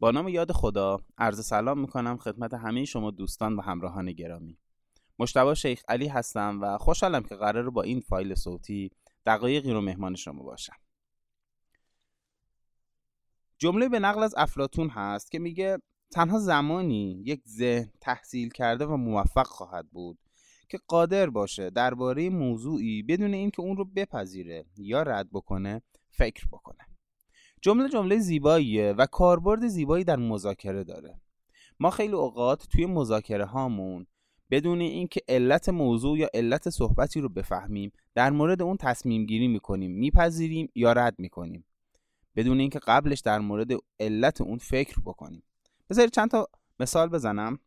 با نام یاد خدا عرض سلام می‌کنم خدمت همه شما دوستان و همراهان گرامی. مشتبه شیخ علی هستم و خوشحالم که قرار با این فایل صوتی دقایقی رو مهمان شما باشم. جمله به نقل از افلاتون هست که میگه تنها زمانی یک ذهن تحصیل کرده و موفق خواهد بود که قادر باشه درباره موضوعی بدون اینکه اون رو بپذیره یا رد بکنه فکر بکنه. جمله جمله زیباییه و کاربرد زیبایی در مذاکره داره. ما خیلی اوقات توی مذاکره هامون بدون اینکه علت موضوع یا علت صحبتی رو بفهمیم در مورد اون تصمیم گیری می‌کنیم میپذیریم یا رد می‌کنیم. بدون اینکه قبلش در مورد علت اون فکر بکنیم. بذارید چند تا مثال بزنم.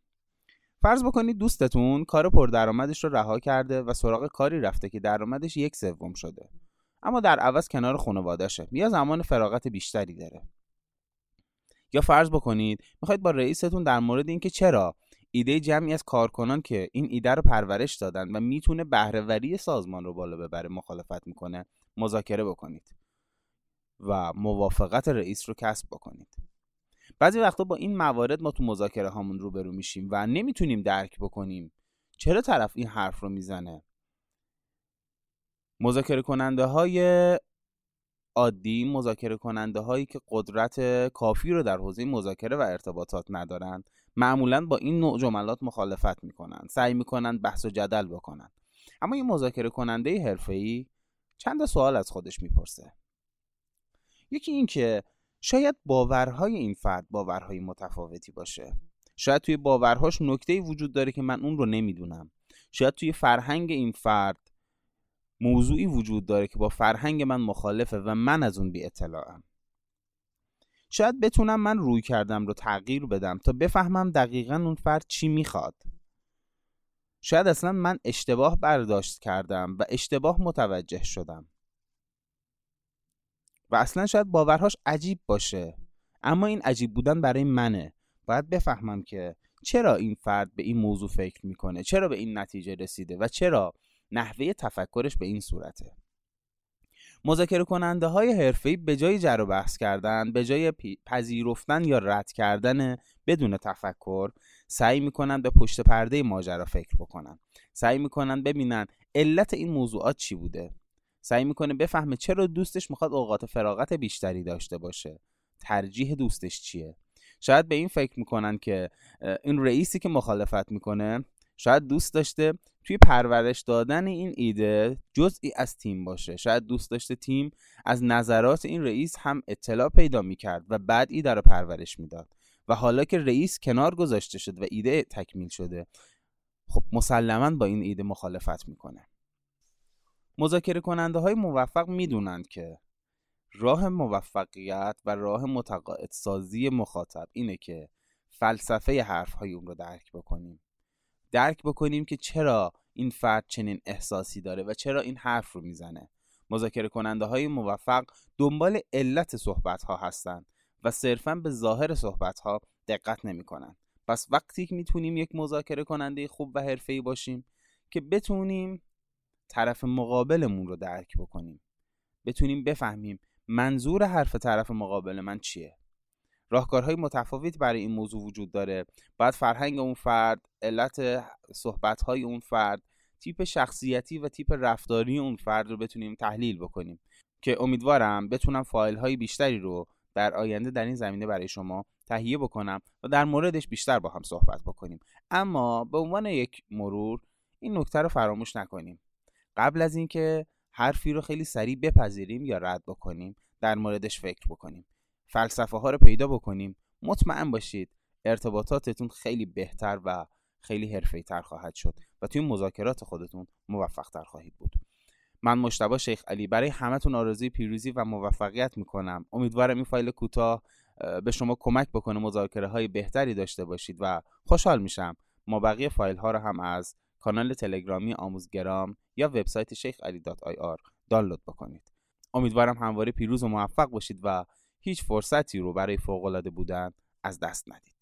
فرض بکنید دوستتون کار پردرآمدش رو رها کرده و سراغ کاری رفته که درآمدش یک سوم شده. اما در عوض کنار خانوادهشه یا زمان فراغت بیشتری داره. یا فرض بکنید می‌خواید با رئیستون در مورد اینکه چرا ایده جمعی از کارکنان که این ایده رو پرورش دادن و می‌تونه بهرهوری سازمان رو بالا ببره مخالفت می‌کنه مذاکره بکنید و موافقت رئیس رو کسب بکنید. بعضی وقتا با این موارد ما تو مذاکره هامون روبرو میشیم و نمی‌تونیم درک بکنیم چرا طرف این حرف رو می‌زنه. مذاکره کننده های عادی مذاکره کننده هایی که قدرت کافی رو در حوزه مذاکره و ارتباطات ندارند معمولا با این نوع جملات مخالفت می‌کنند سعی می‌کنند بحث و جدل بکنند. اما این مذاکره کننده ای چند سوال از خودش می‌پرسه. یکی این که شاید باورهای این فرد باورهای متفاوتی باشه. شاید توی باورهاش نکته وجود داره که من اون رو نمی‌دونم. شاید توی فرهنگ این فرد موضوعی وجود داره که با فرهنگ من مخالفه و من از اون بی اطلاعم شاید بتونم من روی کردم رو تغییر بدم تا بفهمم دقیقا اون فرد چی می‌خواد. شاید اصلا من اشتباه برداشت کردم و اشتباه متوجه شدم. و اصلا شاید باورهاش عجیب باشه اما این عجیب بودن برای منه. باید بفهمم که چرا این فرد به این موضوع فکر می‌کنه چرا به این نتیجه رسیده و چرا نحوه تفکرش به این صورته. مذاکره کننده های حرفه‌ای به جای جر و بحث کردن به جای پذیرفتن یا رد کردن بدون تفکر سعی می‌کنن به پشت پرده ماجرا فکر بکنن. سعی می‌کنن ببینن علت این موضوعات چی بوده. سعی می‌کنه بفهمه چرا دوستش می‌خواد اوقات فراغت بیشتری داشته باشه. ترجیح دوستش چیه؟ شاید به این فکر می‌کنن که این رئیسی که مخالفت می‌کنه شاید دوست داشته توی پرورش دادن این ایده جزئی از تیم باشه. شاید دوست داشته تیم از نظرات این رئیس هم اطلاع پیدا می‌کرد و بعد ایده رو پرورش می‌داد و حالا که رئیس کنار گذاشته شد و ایده تکمیل شده خب مسلما با این ایده مخالفت می‌کنه. مذاکره کننده های موفق می‌دونند که راه موفقیت و راه متقاعد سازی مخاطب اینه که فلسفه حرف های اون رو درک بکنیم. درک بکنیم که چرا این فرد چنین احساسی داره و چرا این حرف رو می‌زنه. مذاکره کننده های موفق دنبال علت صحبت ها هستند و صرفا به ظاهر صحبت ها دقت نمی کنند پس وقتی که می‌تونیم یک مذاکره کننده خوب و حرفه‌ای باشیم که بتونیم طرف مقابلمون رو درک بکنیم بتونیم بفهمیم منظور حرف طرف مقابل من چیه. راهکارهای متفاوت برای این موضوع وجود داره. باید فرهنگ اون فرد علت صحبتهای اون فرد تیپ شخصیتی و تیپ رفتاری اون فرد رو بتونیم تحلیل بکنیم. که امیدوارم بتونم فایل های بیشتری رو در آینده در این زمینه برای شما تهیه بکنم و در موردش بیشتر با هم صحبت بکنیم. اما به عنوان یک مرور این نکته رو فراموش نکنیم. قبل از اینکه حرفی رو خیلی سریع بپذیریم یا رد بکنیم در موردش فکر بکنیم. فلسفه ها رو پیدا بکنیم. مطمئن باشید ارتباطاتتون خیلی بهتر و خیلی حرفه‌ای تر خواهد شد و توی مذاکرات خودتون موفق تر خواهید بود. من مشتبه شیخ علی برای همتون آرزوی پیروزی و موفقیت می‌کنم. امیدوارم این فایل کوتاه به شما کمک بکنه مذاکره های بهتری داشته باشید و خوشحال میشم. ما بقیه فایل ها رو هم از کانال تلگرامی آموزگرام یا وبسایت شیخ علی دات آی آر دانلود بکنید. امیدوارم همواره پیروز و موفق باشید و هیچ فرصتی رو برای فوقالعاده بودن از دست ندید.